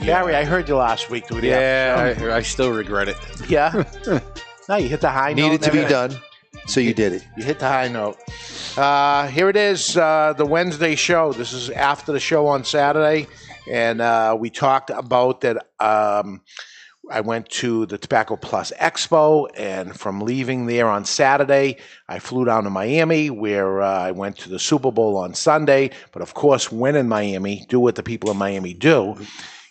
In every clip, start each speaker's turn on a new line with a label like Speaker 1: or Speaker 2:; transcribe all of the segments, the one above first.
Speaker 1: Barry, I heard you last week do the
Speaker 2: Yeah,
Speaker 1: after
Speaker 2: I, I still regret it.
Speaker 1: Yeah. no, you hit the high note.
Speaker 3: Needed to be
Speaker 1: everything.
Speaker 3: done, so you did it.
Speaker 1: You hit the high note. Uh, here it is, uh, the Wednesday show. This is after the show on Saturday, and uh, we talked about that. Um, I went to the Tobacco Plus Expo, and from leaving there on Saturday, I flew down to Miami, where uh, I went to the Super Bowl on Sunday. But of course, when in Miami, do what the people in Miami do: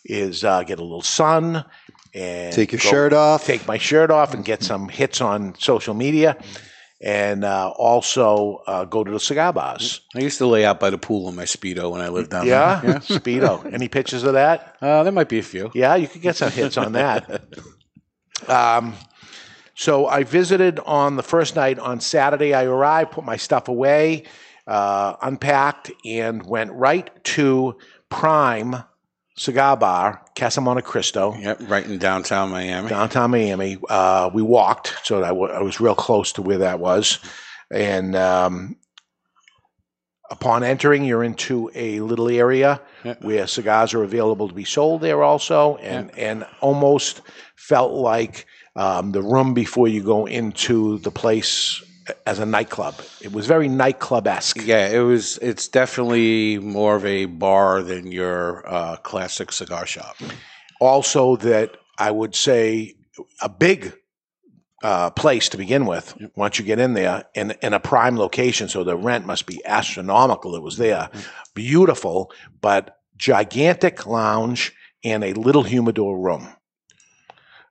Speaker 1: is uh, get a little sun and
Speaker 3: Take your
Speaker 1: go-
Speaker 3: shirt off.
Speaker 1: take my shirt off and get some hits on social media, and uh, also uh, go to the cigar bars.
Speaker 2: I used to lay out by the pool in my speedo when I lived down
Speaker 1: Yeah,
Speaker 2: there.
Speaker 1: Yeah, speedo. Any pictures of that?
Speaker 2: Uh, there might be a few.
Speaker 1: Yeah, you could get some hits on that. Um, so I visited on the first night on Saturday. I arrived, put my stuff away, uh, unpacked, and went right to Prime Cigar Bar, Casa Monte Cristo.
Speaker 2: Yep, right in downtown Miami.
Speaker 1: downtown Miami. Uh, we walked, so I wa- was real close to where that was. And um, upon entering, you're into a little area
Speaker 2: Yeah.
Speaker 1: where cigars are available to be sold there also, and and almost felt like um, the room before you go into the place as a nightclub. It was very nightclub esque.
Speaker 2: Yeah, it was. It's definitely more of a bar than your uh, classic cigar shop.
Speaker 1: also that I would say a big uh, place to begin with. Once you get in there, in in a prime location, so the rent must be astronomical. It was there, beautiful, but gigantic lounge and a little humidor room.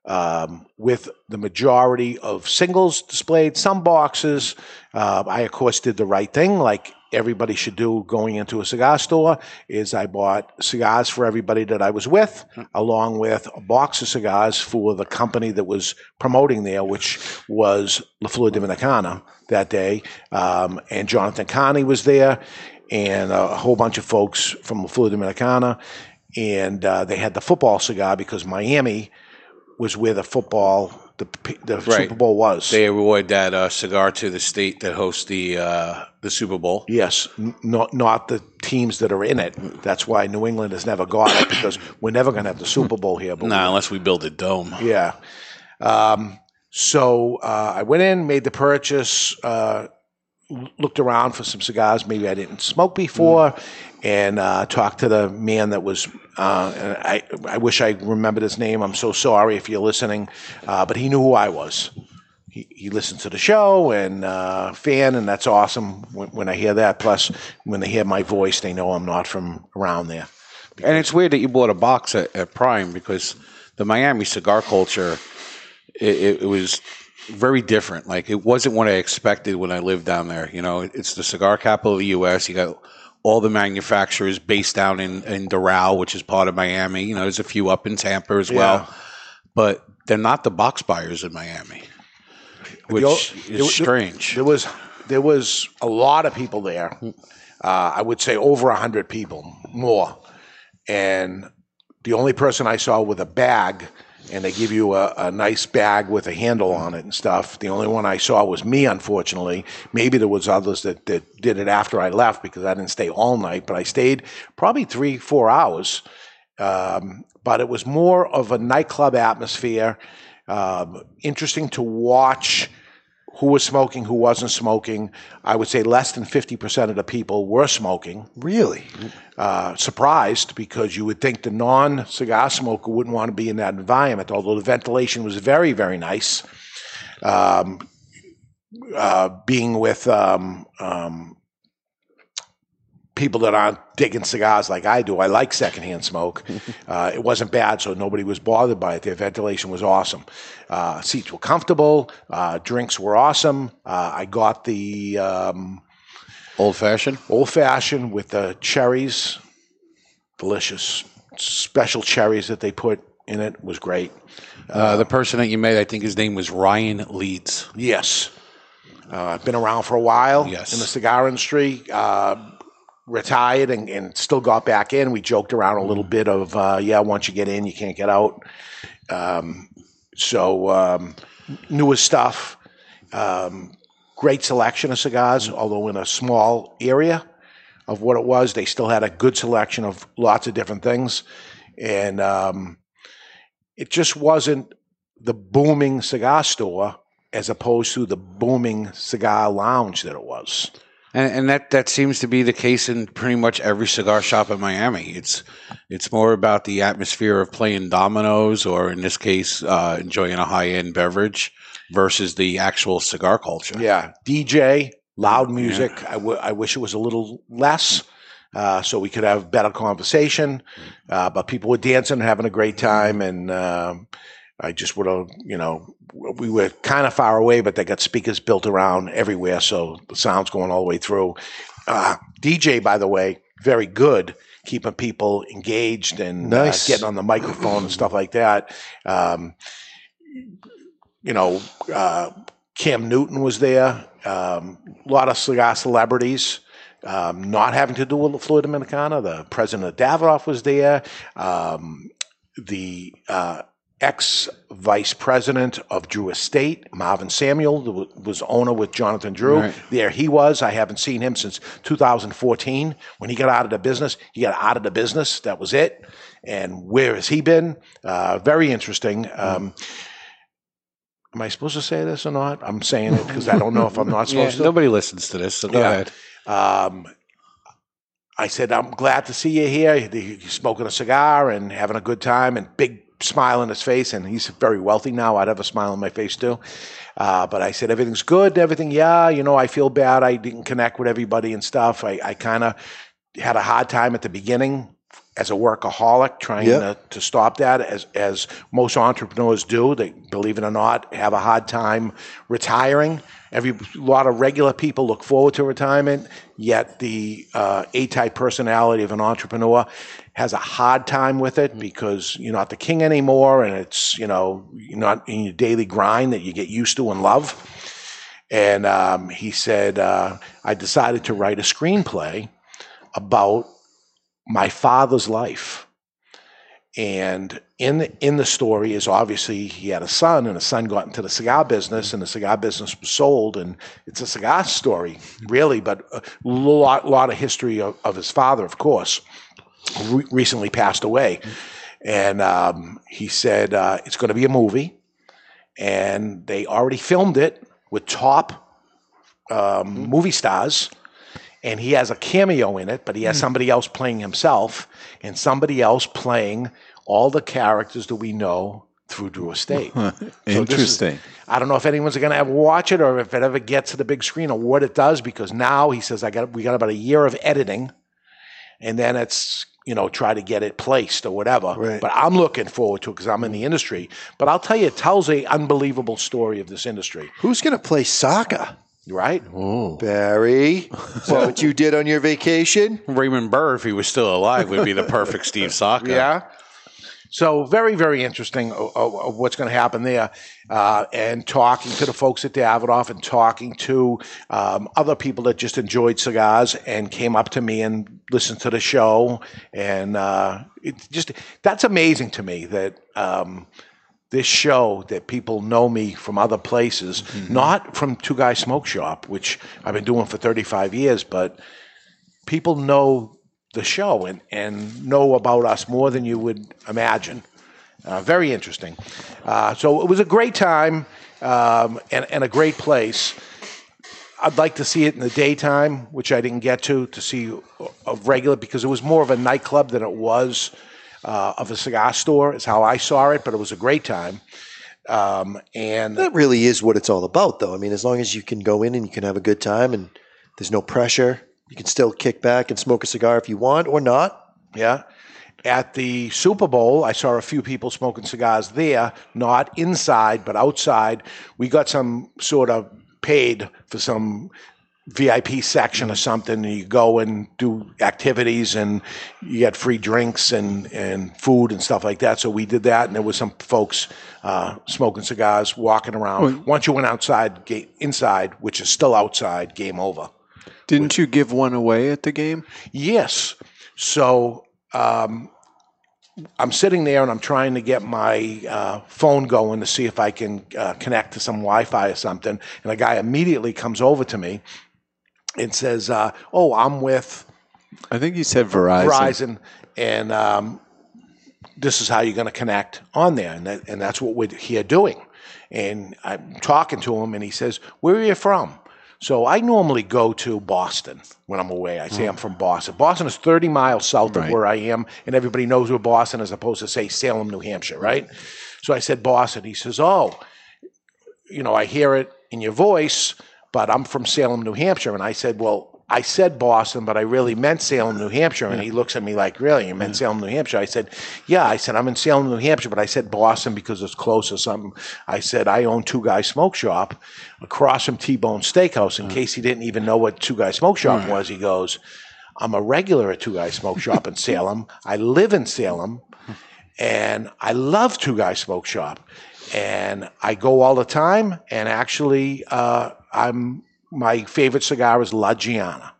Speaker 1: Um, with the majority of singles displayed, some boxes. Uh, I of course did the right thing, like everybody should do going into a cigar store. Is I bought cigars for everybody that I was with, along with a box of cigars for the company that was promoting there, which was La Flor Dominicana that day. Um, and Jonathan Carney was there, and a whole bunch of folks from La Flor Dominicana. And uh, they had the football cigar because Miami was where the football, the, the
Speaker 2: Right.
Speaker 1: Super Bowl was.
Speaker 2: They award that uh, cigar to the state that hosts the uh, the Super Bowl.
Speaker 1: Yes, n- not not the teams that are in it. That's why New England has never got it because we're never going to have the Super Bowl here. But
Speaker 2: Nah, unless we build a dome.
Speaker 1: yeah. Um, so uh, I went in, made the purchase, uh, looked around for some cigars. Maybe I didn't smoke before, and uh, talked to the man that was. Uh, I I wish I remembered his name. I'm so sorry if you're listening, uh, but he knew who I was. He, he listened to the show and uh, fan, and that's awesome when, when I hear that. Plus, when they hear my voice, they know I'm not from around there.
Speaker 2: And it's weird that you bought a box at, at Prime because the Miami cigar culture, it, it was very different. Like it wasn't what I expected when I lived down there. You know, it's the cigar capital of the U.S. You got all the manufacturers based down in, in Doral, which is part of Miami. You know, there's a few up in Tampa as well, but they're not the box buyers in Miami, which
Speaker 1: o-
Speaker 2: is
Speaker 1: there-
Speaker 2: strange.
Speaker 1: There was there was a lot of people there. Uh, I would say over a hundred people, more. And the only person I saw with a bag, and they give you a, a nice bag with a handle on it and stuff. The only one I saw was me, unfortunately. Maybe there was others that, that did it after I left because I didn't stay all night, but I stayed probably three, four hours. Um, but it was more of a nightclub atmosphere. Um, interesting to watch who was smoking, who wasn't smoking. I would say less than 50% of the people were smoking.
Speaker 4: Really?
Speaker 1: Uh, surprised because you would think the non cigar smoker wouldn't want to be in that environment, although the ventilation was very, very nice. Um, uh, being with um, um, people that aren't digging cigars like I do. I like secondhand smoke. Uh, it wasn't bad, so nobody was bothered by it. Their ventilation was awesome. Uh, seats were comfortable. Uh, drinks were awesome. Uh, I got the um,
Speaker 2: Old fashioned.
Speaker 1: old fashioned with the cherries. Delicious. Special cherries that they put in it was great.
Speaker 2: Uh, the person that you met, I think his name was Ryan Leeds.
Speaker 1: Yes. Uh, I've been around for a while
Speaker 2: Yes.
Speaker 1: in the cigar industry. Retired and, and still got back in. We joked around a little bit of, uh, yeah, once you get in, you can't get out. Um, so um, newer stuff. Um, great selection of cigars, although in a small area of what it was, they still had a good selection of lots of different things. And um, it just wasn't the booming cigar store as opposed to the booming cigar lounge that it was.
Speaker 2: And, and that, that seems to be the case in pretty much every cigar shop in Miami. It's it's more about the atmosphere of playing dominoes, or in this case, uh, enjoying a high end beverage, versus the actual cigar culture.
Speaker 1: Yeah, DJ, loud music. I, w- I wish it was a little less. Uh, so we could have better conversation, uh, but people were dancing and having a great time, and um I just would have, you know, we were kind of far away, but they got speakers built around everywhere, so the sound's going all the way through. Uh, DJ, by the way, very good, keeping people engaged and
Speaker 4: Nice.
Speaker 1: uh, getting on the microphone and stuff like that. Um, you know, uh, Cam Newton was there. Um, a lot of cigar celebrities. Um, not having to do with the Flor Dominicana. The president of Davidoff was there. Um, the uh, ex vice president of Drew Estate, Marvin Samel, was owner with Jonathan Drew.
Speaker 2: Right.
Speaker 1: There he was. I haven't seen him since 2014. When he got out of the business, he got out of the business. That was it. And where has he been? Uh, very interesting. Um, Am I supposed to say this or not? I'm saying it because I don't know if I'm not
Speaker 2: Yeah,
Speaker 1: supposed to.
Speaker 2: nobody listens to this, so go
Speaker 1: Yeah.
Speaker 2: ahead.
Speaker 1: Um, I said, I'm glad to see you here. He's smoking a cigar and having a good time and big smile on his face. And he's very wealthy now. I'd have a smile on my face too. Uh, but I said, everything's good. Everything, yeah. You know, I feel bad. I didn't connect with everybody and stuff. I, I kind of had a hard time at the beginning as a workaholic trying
Speaker 4: Yep.
Speaker 1: to, to stop that as, as most entrepreneurs do. They, believe it or not, have a hard time retiring. Every a lot of regular people look forward to retirement, yet the uh, A-type personality of an entrepreneur has a hard time with it because you're not the king anymore, and it's you know you're not in your daily grind that you get used to and love. And um, he said, uh, I decided to write a screenplay about my father's life. And in the, in the story is obviously he had a son, and the son got into the cigar business, and the cigar business was sold, and it's a cigar story, really, but a lot lot of history of, of his father, of course, re- recently passed away, and um, he said uh, it's going to be a movie, and they already filmed it with top um, movie stars and he has a cameo in it, but he has somebody else playing himself and somebody else playing all the characters that we know through Drew Estate. So this is-
Speaker 4: Interesting.
Speaker 1: I don't know if anyone's going to ever watch it or if it ever gets to the big screen or what it does because now he says I got we got about a year of editing, and then it's you know try to get it placed or whatever.
Speaker 4: Right.
Speaker 1: But I'm looking forward to it because I'm in the industry. But I'll tell you, it tells a unbelievable story of this industry,
Speaker 4: Who's going to play Saka?
Speaker 1: right?
Speaker 4: Barry, is what you did on your vacation?
Speaker 2: Raymond Burr, if he was still alive, would be the perfect Steve Saka.
Speaker 1: Yeah. So very, very interesting of, of- of what's going to happen there, uh, and talking to the folks at Davidoff and talking to um, other people that just enjoyed cigars and came up to me and listened to the show, and uh, it just that's amazing to me that. Um, this show that people know me from other places, not from Two Guys Smoke Shop, which I've been doing for 35 years, but people know the show and, and know about us more than you would imagine. Uh, very interesting. Uh, so it was a great time. um, and, and a great place. I'd like to see it in the daytime, which I didn't get to, to see a regular, because it was more of a nightclub than it was uh, of a cigar store, is how I saw it, but it was a great time. Um, and
Speaker 3: That really is what it's all about, though. I mean, as long as you can go in and you can have a good time and there's no pressure, you can still kick back and smoke a cigar if you want or not.
Speaker 1: Yeah. At the Super Bowl, I saw a few people smoking cigars there, not inside, but outside. We got some sort of paid for some VIP section or something, and you go and do activities, and you get free drinks and, and food and stuff like that. So we did that, and there was some folks uh, smoking cigars, walking around. Once you went outside, ga- inside, which is still outside, game over.
Speaker 5: Didn't you give one away at the game?
Speaker 1: Yes. So um, I'm sitting there and I'm trying to get my uh, phone going to see if I can uh, connect to some Wi-Fi or something. And a guy immediately comes over to me and says, uh, "Oh, I'm with
Speaker 5: I think you said Verizon.
Speaker 1: Verizon, and um, this is how you're going to connect on there." And, that, and that's what we're here doing. And I'm talking to him, and he says, "Where are you from?" So I normally go to Boston when I'm away. I say I'm mm. from Boston. Boston is 30 miles south of where I am, and everybody knows where Boston is, as opposed to say Salem, New Hampshire, right? So I said Boston. He says, "Oh, you know, I hear it in your voice, but I'm from Salem, New Hampshire." And I said, "Well." I said Boston, but I really meant Salem, New Hampshire. And he looks at me like, Really? You meant Salem, New Hampshire? I said, Yeah. I said, I'm in Salem, New Hampshire, but I said Boston because it's close or something. I said, I own Two Guys Smoke Shop across from T Bone Steakhouse. In case he didn't even know what Two Guys Smoke Shop was, he goes, I'm a regular at Two Guys Smoke Shop in Salem. I live in Salem and I love Two Guys Smoke Shop, and I go all the time. And actually, uh, I'm my favorite cigar is La Gianna,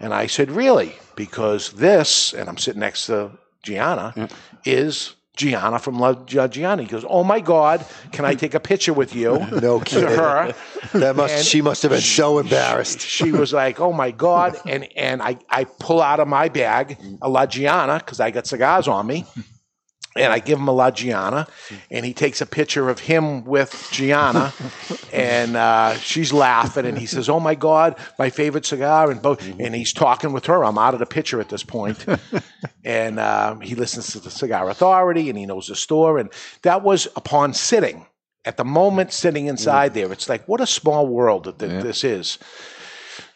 Speaker 1: and I said, really, because this, and I'm sitting next to Gianna, is. Gianna from La Gia- Gianna. He goes, "Oh my God, can I take a picture with you?"
Speaker 3: No
Speaker 1: to
Speaker 3: kidding.
Speaker 1: her.
Speaker 3: That must
Speaker 1: And
Speaker 3: she must have been so embarrassed.
Speaker 1: She was like, "Oh my god!" And and I I pull out of my bag a La Gianna because I got cigars on me, and I give him a La Gianna, and he takes a picture of him with Gianna, and uh, she's laughing, and he says, "Oh my god, my favorite cigar!" And both, and he's talking with her. I'm out of the picture at this point, and um, he listens to the Cigar Authority, and he knows the store, and that was upon sitting. At the moment, sitting inside there, it's like what a small world that th- this is.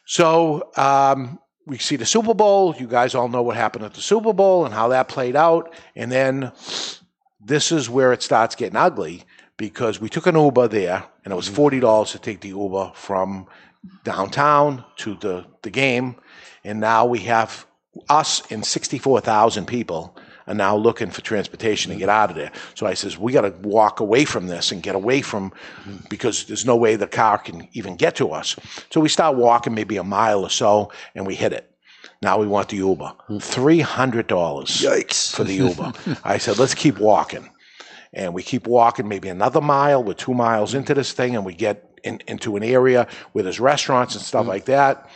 Speaker 1: So um, we see the Super Bowl. You guys all know what happened at the Super Bowl and how that played out. And then this is where it starts getting ugly because we took an Uber there, and it was forty dollars to take the Uber from downtown to the the game, and now we have us and sixty four thousand people are now looking for transportation to get out of there. So I says we got to walk away from this and get away from because there's no way the car can even get to us. So we start walking maybe a mile or so, and we hit it. Now we want the Uber. Three hundred dollars
Speaker 3: Yikes.
Speaker 1: for the Uber. I said, let's keep walking. And we keep walking maybe another mile. We're two miles into this thing, and we get in, into an area where there's restaurants and stuff mm. like that.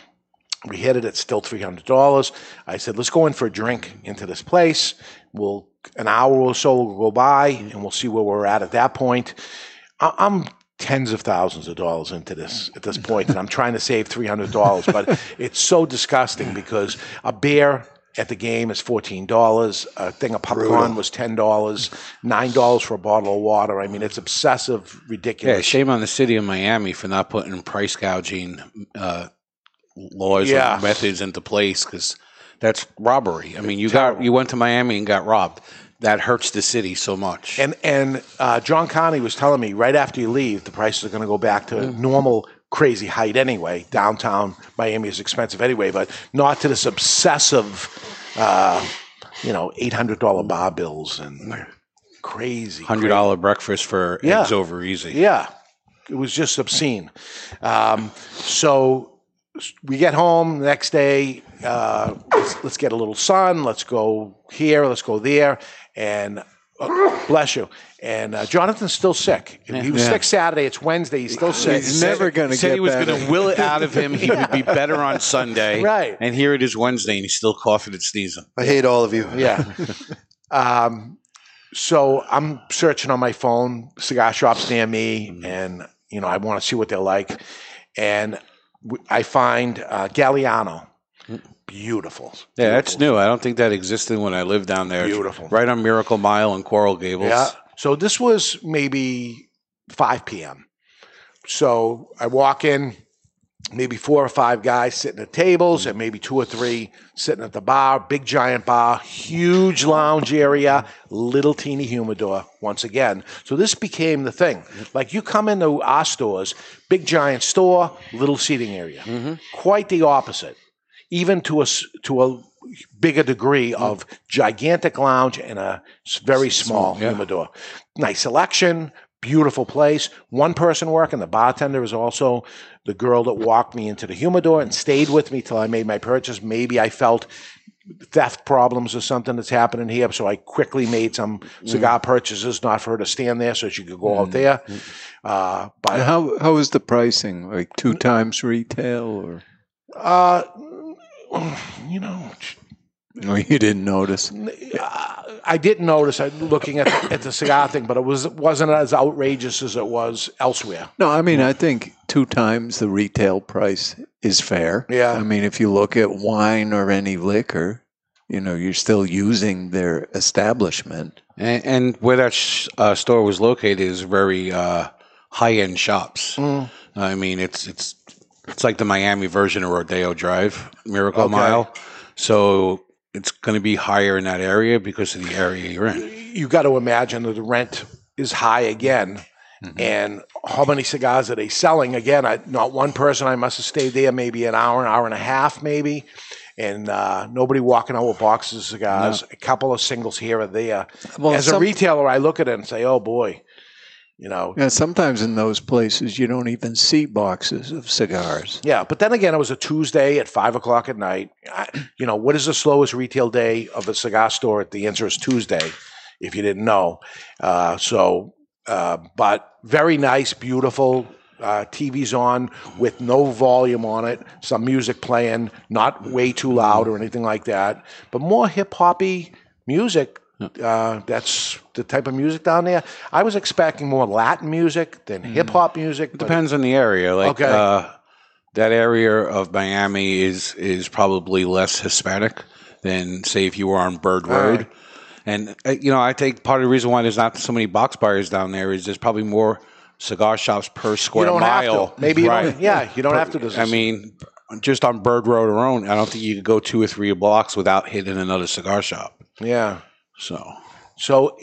Speaker 1: We hit it. It's still three hundred dollars. I said, let's go in for a drink into this place. We'll an hour or so will go by, and we'll see where we're at at that point. I- I'm tens of thousands of dollars into this at this point, and I'm trying to save three hundred dollars, but it's so disgusting because a beer at the game is fourteen dollars. A thing of popcorn was ten dollars. Nine dollars for a bottle of water. I mean, it's obsessive, ridiculous.
Speaker 2: Yeah, shame on the city of Miami for not putting price gouging uh, laws
Speaker 1: Yeah.
Speaker 2: or methods into place because that's robbery. I mean, you got you went to Miami and got robbed. That hurts the city so much.
Speaker 1: And and uh, John Connie was telling me right after you leave, the prices are going to go back to normal crazy height anyway. Downtown Miami is expensive anyway, but not to this obsessive, uh, you know, eight hundred dollar bar bills and crazy
Speaker 2: Hundred dollar breakfast for
Speaker 1: Yeah.
Speaker 2: eggs over easy.
Speaker 1: Yeah, it was just obscene. Um, so we get home the next day. Uh, let's, let's get a little sun. Let's go here. Let's go there. And uh, bless you. And uh, Jonathan's still sick. He was
Speaker 5: Yeah.
Speaker 1: sick Saturday. It's Wednesday. He's still sick.
Speaker 5: He's never going to
Speaker 2: Said
Speaker 5: get
Speaker 2: he was going to will it out of him. He would be better on Sunday.
Speaker 1: Right.
Speaker 2: And here it is Wednesday, and he's still coughing and sneezing.
Speaker 3: I hate all of you.
Speaker 1: Yeah. um, So I'm searching on my phone, cigar shops near me, and you know I want to see what they're like, and w- I find uh, Galliano, beautiful.
Speaker 2: Yeah, that's
Speaker 1: Beautiful.
Speaker 2: new. I don't think that existed when I lived down there. It's
Speaker 1: Beautiful.
Speaker 2: Right on Miracle Mile and Coral Gables.
Speaker 1: Yeah. So this was maybe 5 p.m. So I walk in, maybe four or five guys sitting at tables, and maybe two or three sitting at the bar. Big giant bar, huge lounge area, little teeny humidor. Once again, so this became the thing. Like you come into our stores, big giant store, little seating area. Mm-hmm. Quite the opposite. Even to a to a bigger degree of gigantic lounge and a very small
Speaker 2: yeah.
Speaker 1: humidor. Nice selection, beautiful place. One person working. The bartender is also the girl that walked me into the humidor and stayed with me till I made my purchase. Maybe I felt theft problems or something that's happening here, so I quickly made some cigar purchases, not for her to stand there, so she could go out there. Uh, but
Speaker 5: How how is the pricing? Like two times retail, or
Speaker 1: uh, you know,
Speaker 5: no? You didn't notice.
Speaker 1: Uh, I didn't notice I looking at the, at the cigar thing, but it was wasn't as outrageous as it was elsewhere.
Speaker 5: No, I mean I think two times the retail price is fair.
Speaker 1: Yeah.
Speaker 5: I mean if you look at wine or any liquor, you know you're still using their establishment.
Speaker 2: And, and where that sh- uh, store was located is very uh, high end shops.
Speaker 1: Mm.
Speaker 2: I mean, it's it's it's like the Miami version of Rodeo Drive, Miracle
Speaker 1: Okay.
Speaker 2: Mile. So it's going to be higher in that area because of the area you're in.
Speaker 1: You got to imagine that the rent is high again.
Speaker 5: Mm-hmm.
Speaker 1: And how many cigars are they selling? Again, I, not one person. I must have stayed there maybe an hour, an hour and a half, maybe. And uh, nobody walking out with boxes of cigars. A couple of singles here or there.
Speaker 5: Well,
Speaker 1: As a retailer, I look at it and say, "Oh boy, you know."
Speaker 5: Yeah, sometimes in those places you don't even see boxes of cigars.
Speaker 1: Yeah, but then again, it was a Tuesday at five o'clock at night. I, you know, what is the slowest retail day of a cigar store? The answer is Tuesday, if you didn't know. Uh, so, uh, but very nice, beautiful. Uh, TV's on with no volume on it, some music playing, not way too loud or anything like that, but more hip hoppy music. Uh, that's the type of music down there. I was expecting more Latin music than hip hop music. but-
Speaker 2: Depends on the area. Like
Speaker 1: Okay.
Speaker 2: uh, that area of Miami is is probably less Hispanic than say if you were on Bird Road.
Speaker 1: right.
Speaker 2: And uh, you know, I think part of the reason why there's not so many box buyers down there is there's probably more cigar shops per square
Speaker 1: you don't
Speaker 2: mile.
Speaker 1: have to. Maybe you
Speaker 2: Right.
Speaker 1: don't. Yeah, you don't have to. There's
Speaker 2: I mean, just on Bird Road alone, I don't think you could go two or three blocks without hitting another cigar shop.
Speaker 1: yeah.
Speaker 2: So,
Speaker 1: So,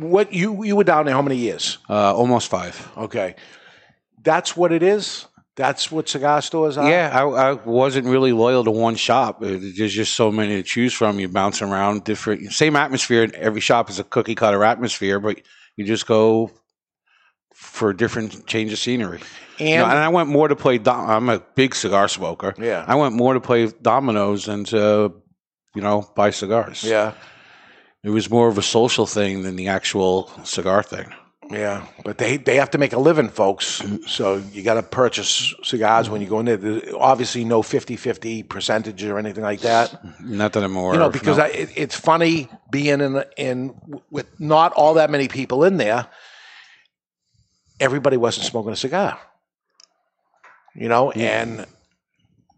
Speaker 1: what you you were down there how many years?
Speaker 2: uh, almost five.
Speaker 1: Okay, that's what it is. That's what cigar stores are.
Speaker 2: Yeah, I, I wasn't really loyal to one shop. Uh, There's just so many to choose from. You bounce around different, same atmosphere. Every shop is a cookie cutter atmosphere, but you just go for a different change of scenery.
Speaker 1: and,
Speaker 2: You know, and I went more to play. Dom- I'm a big cigar smoker.
Speaker 1: Yeah.
Speaker 2: I went more to play dominoes than to, you know, buy cigars.
Speaker 1: yeah,
Speaker 2: it was more of a social thing than the actual cigar thing.
Speaker 1: yeah. But they they have to make a living, folks. Mm-hmm. So you got to purchase cigars when you go in there. There's obviously, no 50-50 percentage or anything like that. Mm-hmm.
Speaker 2: Not that I'm aware
Speaker 1: You know, because
Speaker 2: no.
Speaker 1: I, it, it's funny being in in with not all that many people in there. Everybody wasn't smoking a cigar, you know, and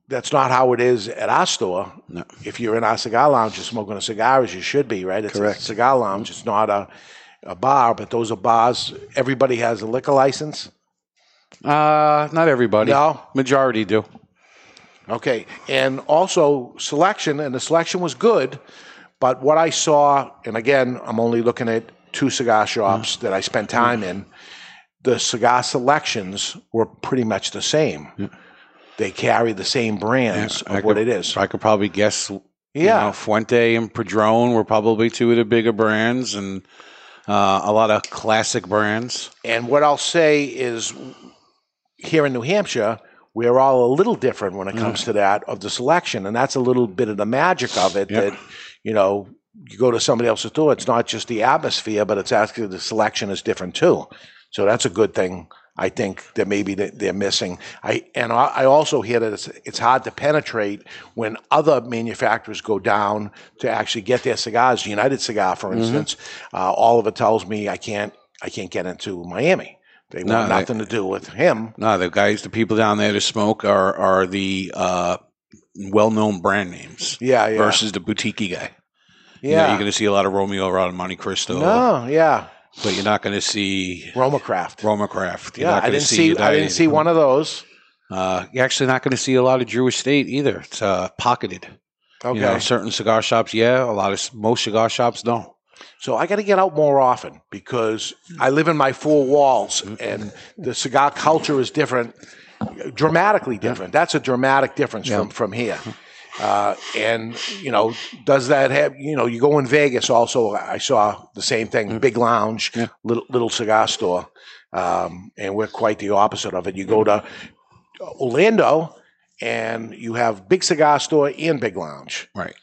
Speaker 1: that's not how it is at our store.
Speaker 2: No.
Speaker 1: If you're in our cigar lounge, you're smoking a cigar as you should be, right? It's
Speaker 3: Correct.
Speaker 1: a cigar lounge. It's not a a bar, but those are bars. Everybody has a liquor license.
Speaker 2: uh, not everybody.
Speaker 1: No?
Speaker 2: majority do.
Speaker 1: Okay, and also selection, and the selection was good, but what I saw, and again, I'm only looking at two cigar shops that I spent time in. The cigar selections were pretty much the same. They carry the same brands
Speaker 2: I
Speaker 1: of what
Speaker 2: could-
Speaker 1: it is.
Speaker 2: I could probably guess. you
Speaker 1: Yeah.
Speaker 2: know, Fuente and Padron were probably two of the bigger brands, and uh, a lot of classic brands.
Speaker 1: And what I'll say is, here in New Hampshire, we're all a little different when it comes to that of the selection, and that's a little bit of the magic of it.
Speaker 2: Yeah.
Speaker 1: That you know, you go to somebody else's store, it's not just the atmosphere, but it's actually the selection is different too. So that's a good thing I think that maybe they're missing. I and I also hear that it's it's hard to penetrate when other manufacturers go down to actually get their cigars. United Cigar, for instance, uh, Oliver tells me I can't I can't get into Miami. They
Speaker 2: No,
Speaker 1: want
Speaker 2: they-
Speaker 1: nothing to do with him.
Speaker 2: No, the guys, the people down there to smoke are are the uh, well-known brand names
Speaker 1: Yeah, yeah,
Speaker 2: versus the boutique guy. You
Speaker 1: yeah.
Speaker 2: you're going to see a lot of Romeo around Monte Cristo,
Speaker 1: no, yeah,
Speaker 2: but you're not going to see
Speaker 1: Roma Craft.
Speaker 2: Roma Craft. You're
Speaker 1: yeah, I didn't see. I didn't see one of those.
Speaker 2: Uh, you're actually not going to see a lot of Drew Estate either. It's uh, pocketed.
Speaker 1: Okay,
Speaker 2: You know, certain cigar shops, yeah. A lot of most cigar shops don't.
Speaker 1: so I got to get out more often because I live in my four walls, and the cigar culture is different, dramatically different. That's a dramatic difference from from here. Uh, and you know, does that have you know? You go in Vegas, also I saw the same thing. Big lounge,
Speaker 2: Yeah.
Speaker 1: little little cigar store, um, and we're quite the opposite of it. You go to Orlando, and you have big cigar store and big lounge.
Speaker 2: Right.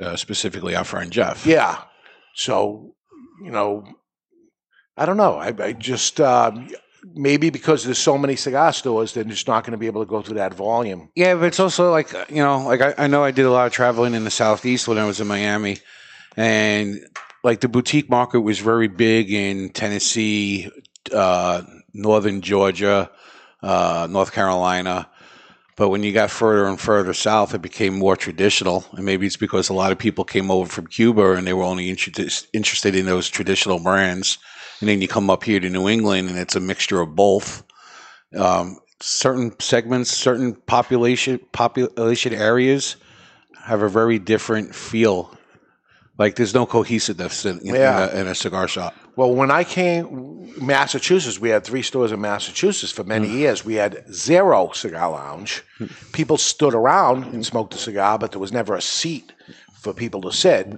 Speaker 2: Uh, specifically, our friend Jeff.
Speaker 1: Yeah. So, you know, I don't know. I, I just um, maybe because there's so many cigar stores, they're just not going to be able to go through that volume.
Speaker 2: Yeah, but it's also like you know, like I, I know I did a lot of traveling in the southeast when I was in Miami, and like the boutique market was very big in Tennessee, uh, northern Georgia, uh, North Carolina. But when you got further and further south, it became more traditional, and maybe it's because a lot of people came over from Cuba and they were only interested in those traditional brands. And then you come up here to New England, and it's a mixture of both um, certain segments, certain population population areas have a very different feel. Like there's no cohesiveness in, in, a, in a cigar shop.
Speaker 1: Well, when I came Massachusetts, we had three stores in Massachusetts for many years. We had zero cigar lounge. People stood around and smoked a cigar, but there was never a seat for people to sit.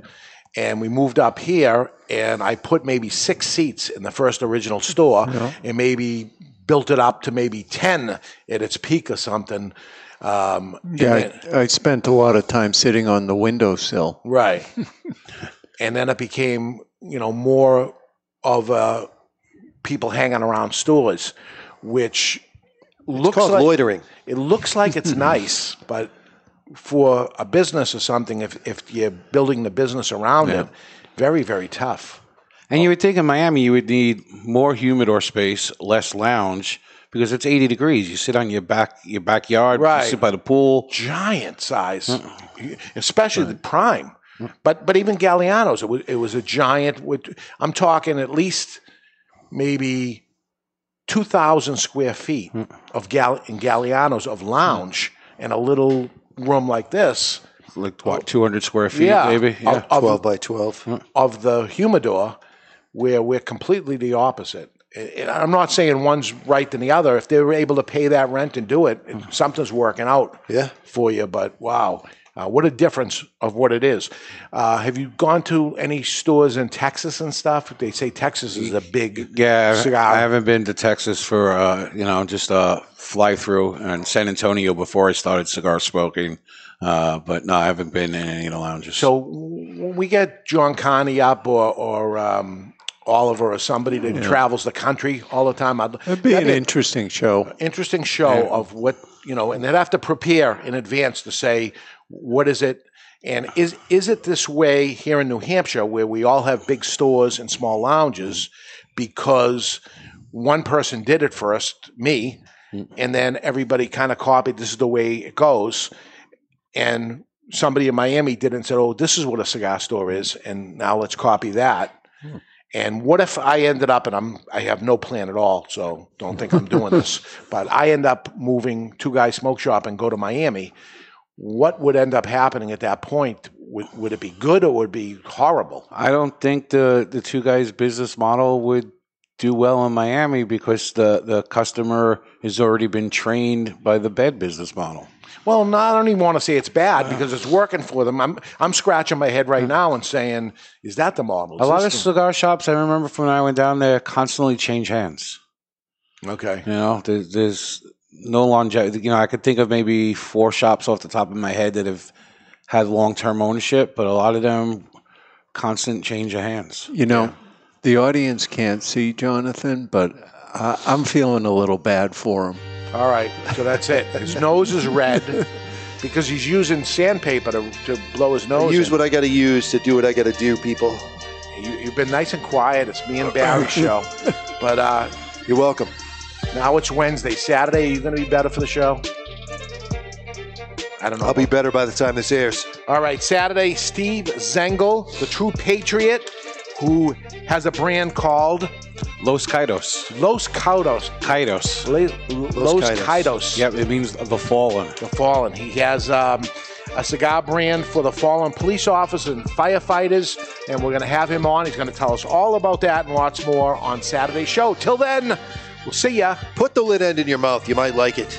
Speaker 1: And we moved up here, and I put maybe six seats in the first original store, and maybe built it up to maybe ten at its peak or something. Um,
Speaker 5: Yeah,
Speaker 1: then-
Speaker 5: I, I spent a lot of time sitting on the windowsill.
Speaker 1: Right. and then it became, you know, more of uh, people hanging around stores, which looks
Speaker 3: called
Speaker 1: like
Speaker 3: loitering.
Speaker 1: it looks like it's nice, but for a business or something, if if you're building the business around it, very very tough.
Speaker 2: And you would think in Miami you would need more humidor space, less lounge, because it's 80 degrees. You sit on your back your backyard,
Speaker 1: Right.
Speaker 2: you sit by the pool.
Speaker 1: giant size, uh-uh. especially the uh-uh. prime. Uh-uh. But but even Galliano's, it was it was a giant. With, I'm talking at least maybe two thousand square feet of Gal in Galliano's of lounge and a little room like this.
Speaker 2: Like what, 200 square feet,
Speaker 1: Yeah,
Speaker 2: maybe? Yeah.
Speaker 1: of, of,
Speaker 3: 12 by 12.
Speaker 1: of the humidor, where we're completely the opposite. And I'm not saying one's right than the other. If they were able to pay that rent and do it, it- something's working out
Speaker 3: Yeah.
Speaker 1: for you. But wow, uh, what a difference of what it is. Uh, have you gone to any stores in Texas and stuff? They say Texas is a big
Speaker 2: Yeah,
Speaker 1: cigar.
Speaker 2: I haven't been to Texas for uh, you know just a fly through and San Antonio before I started cigar smoking. Uh, but no, I haven't been in any of the lounges.
Speaker 1: So when we get John Connie up or, or um, Oliver or somebody that travels the country all the time, I'd,
Speaker 5: It'd be an interesting show.
Speaker 1: interesting show of what you know, and they'd have to prepare in advance to say what is it, and is is it this way here in New Hampshire where we all have big stores and small lounges because one person did it first, me, Mm-hmm. and then everybody kind of copied. This is the way it goes, and somebody in Miami did it and said, "Oh, this is what a cigar store is," and now let's copy that. Hmm. And what if I ended up, and I'm I have no plan at all, so don't think I'm doing this, but I end up moving Two Guys Smoke Shop and go to Miami. What would end up happening at that point? Would, would it be good or would it be horrible?
Speaker 2: I don't think the the two guys' business model would do well in Miami because the the customer has already been trained by the bed business model.
Speaker 1: Well, no, I don't even want to say it's bad because it's working for them. I'm I'm scratching my head right now and saying, is that the model?
Speaker 2: A
Speaker 1: Is
Speaker 2: lot of cigar shops, I remember from when I went down there, constantly change hands.
Speaker 1: okay.
Speaker 2: You know, there's, there's no longevity. You know, I could think of maybe four shops off the top of my head that have had long term ownership, but a lot of them constant change of hands.
Speaker 5: You know, the audience can't see Jonathan, but I, I'm feeling a little bad for him.
Speaker 1: All right, so that's it. His nose is red because he's using sandpaper to, to blow his nose.
Speaker 3: use
Speaker 1: in.
Speaker 3: what I got to use to do what I got to do, people.
Speaker 1: You, you've been nice and quiet. It's me and Barry's show. But uh,
Speaker 3: You're welcome.
Speaker 1: now it's Wednesday. Saturday, are you going to be better for the show? I don't know.
Speaker 3: I'll be better by the time this airs.
Speaker 1: All right, Saturday, Steve Zengel, the true patriot, who has a brand called
Speaker 2: Los Kaitos.
Speaker 1: Los Caudos.
Speaker 2: Kaitos.
Speaker 1: Le- Los,
Speaker 3: Kaidos.
Speaker 1: Kaidos.
Speaker 2: Yep, it means the fallen.
Speaker 1: The Fallen. He has um, a cigar brand for the fallen police officers and firefighters, and we're going to have him on. He's going to tell us all about that and lots more on Saturday's show. Till then, we'll see ya.
Speaker 3: Put the lid end in your mouth. You might like it.